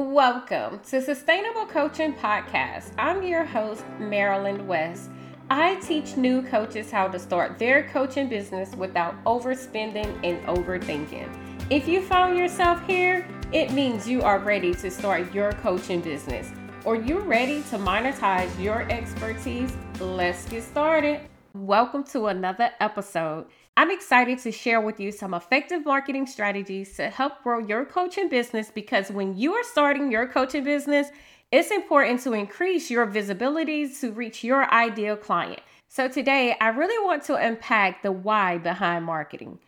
Welcome to Sustainable Coaching Podcast. I'm your host, Marilyn West. I teach new coaches how to start their coaching business without overspending and overthinking. If you found yourself here, it means you are ready to start your coaching business or you're ready to monetize your expertise. Let's get started. Welcome to another episode. I'm excited to share with you some effective marketing strategies to help grow your coaching business because when you are starting your coaching business, it's important to increase your visibility to reach your ideal client. So, today I really want to unpack the why behind marketing.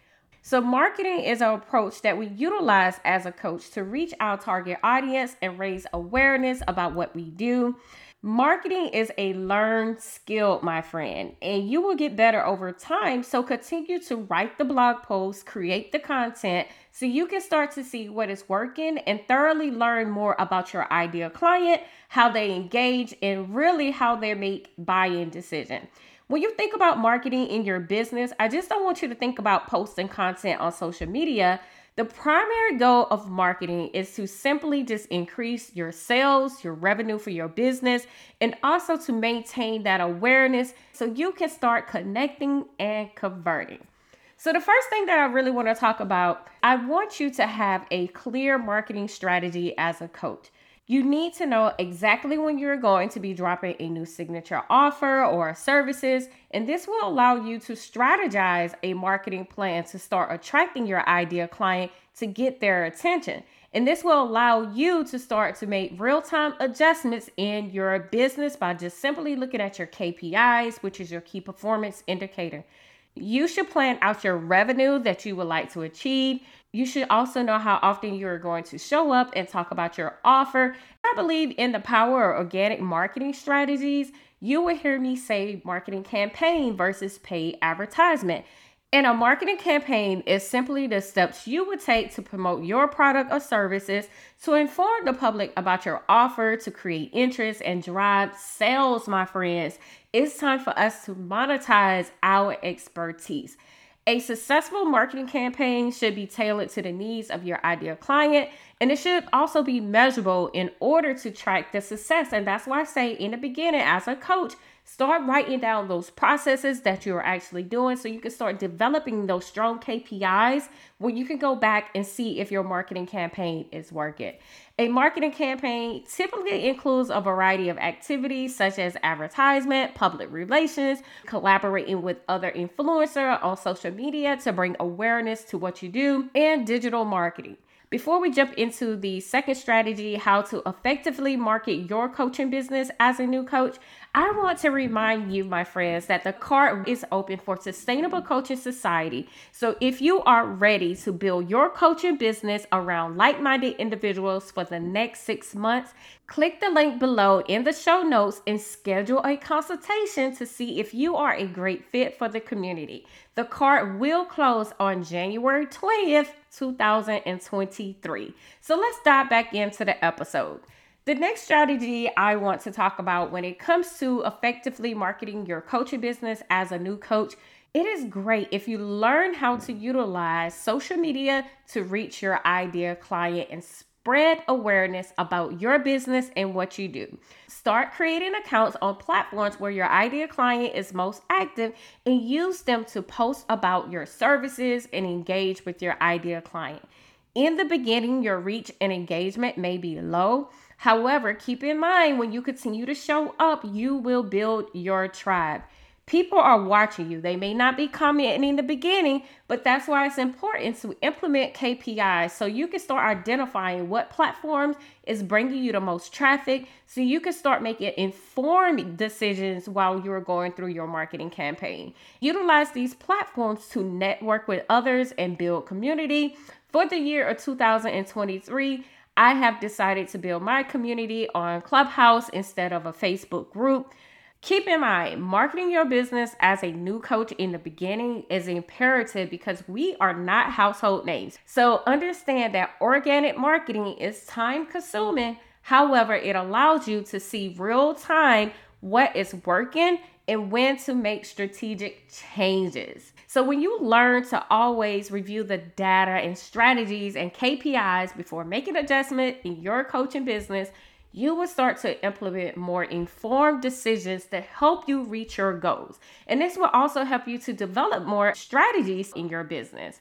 So, marketing is an approach that we utilize as a coach to reach our target audience and raise awareness about what we do. Marketing is a learned skill, my friend, and you will get better over time. So continue to write the blog posts, create the content so you can start to see what is working and thoroughly learn more about your ideal client, how they engage, and really how they make buy-in decision. When you think about marketing in your business, I just don't want you to think about posting content on social media the primary goal of marketing is to simply just increase your sales, your revenue for your business, and also to maintain that awareness so you can start connecting and converting. So, the first thing that I really want to talk about, I want you to have a clear marketing strategy as a coach. You need to know exactly when you're going to be dropping a new signature offer or services, and this will allow you to strategize a marketing plan to start attracting your ideal client to get their attention. And this will allow you to start to make real time adjustments in your business by just simply looking at your KPIs, which is your key performance indicator. You should plan out your revenue that you would like to achieve. You should also know how often you're going to show up and talk about your offer. I believe in the power of organic marketing strategies. You will hear me say marketing campaign versus paid advertisement. And a marketing campaign is simply the steps you would take to promote your product or services, to inform the public about your offer, to create interest and drive sales, my friends. It's time for us to monetize our expertise. A successful marketing campaign should be tailored to the needs of your ideal client, and it should also be measurable in order to track the success. And that's why I say in the beginning, as a coach, Start writing down those processes that you're actually doing so you can start developing those strong KPIs where you can go back and see if your marketing campaign is working. A marketing campaign typically includes a variety of activities such as advertisement, public relations, collaborating with other influencers on social media to bring awareness to what you do, and digital marketing. Before we jump into the second strategy, how to effectively market your coaching business as a new coach, I want to remind you, my friends, that the card is open for Sustainable Coaching Society. So if you are ready to build your coaching business around like minded individuals for the next six months, click the link below in the show notes and schedule a consultation to see if you are a great fit for the community. The card will close on January 20th, 2023. So let's dive back into the episode. The next strategy I want to talk about when it comes to effectively marketing your coaching business as a new coach, it is great if you learn how to utilize social media to reach your ideal client and spread awareness about your business and what you do. Start creating accounts on platforms where your ideal client is most active and use them to post about your services and engage with your ideal client. In the beginning, your reach and engagement may be low. However, keep in mind when you continue to show up, you will build your tribe. People are watching you. They may not be commenting in the beginning, but that's why it's important to implement KPIs so you can start identifying what platforms is bringing you the most traffic so you can start making informed decisions while you're going through your marketing campaign. Utilize these platforms to network with others and build community. For the year of 2023, I have decided to build my community on Clubhouse instead of a Facebook group. Keep in mind, marketing your business as a new coach in the beginning is imperative because we are not household names. So understand that organic marketing is time consuming. However, it allows you to see real time what is working and when to make strategic changes. So, when you learn to always review the data and strategies and KPIs before making adjustment in your coaching business, you will start to implement more informed decisions that help you reach your goals. And this will also help you to develop more strategies in your business.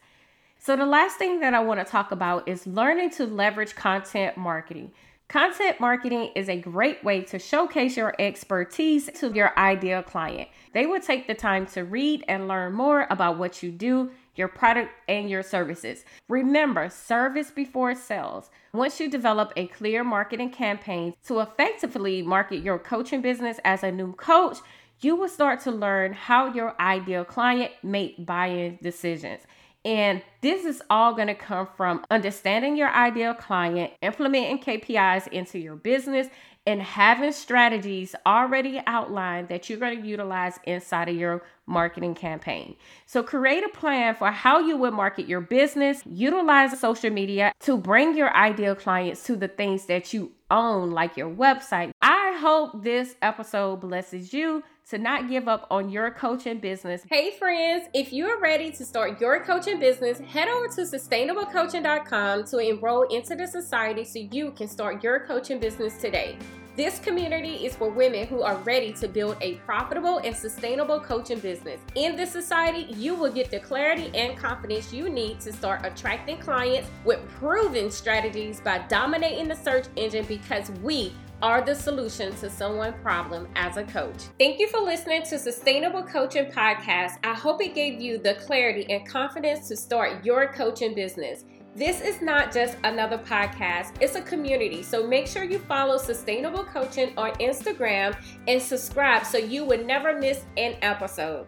So, the last thing that I want to talk about is learning to leverage content marketing. Content marketing is a great way to showcase your expertise to your ideal client. They will take the time to read and learn more about what you do, your product, and your services. Remember, service before sales. Once you develop a clear marketing campaign to effectively market your coaching business as a new coach, you will start to learn how your ideal client make buying decisions. And this is all going to come from understanding your ideal client, implementing KPIs into your business, and having strategies already outlined that you're going to utilize inside of your marketing campaign. So, create a plan for how you would market your business, utilize social media to bring your ideal clients to the things that you own, like your website. I hope this episode blesses you to not give up on your coaching business. Hey, friends, if you are ready to start your coaching business, head over to sustainablecoaching.com to enroll into the society so you can start your coaching business today. This community is for women who are ready to build a profitable and sustainable coaching business. In this society, you will get the clarity and confidence you need to start attracting clients with proven strategies by dominating the search engine because we are the solution to someone's problem as a coach. Thank you for listening to Sustainable Coaching Podcast. I hope it gave you the clarity and confidence to start your coaching business. This is not just another podcast, it's a community. So make sure you follow Sustainable Coaching on Instagram and subscribe so you would never miss an episode.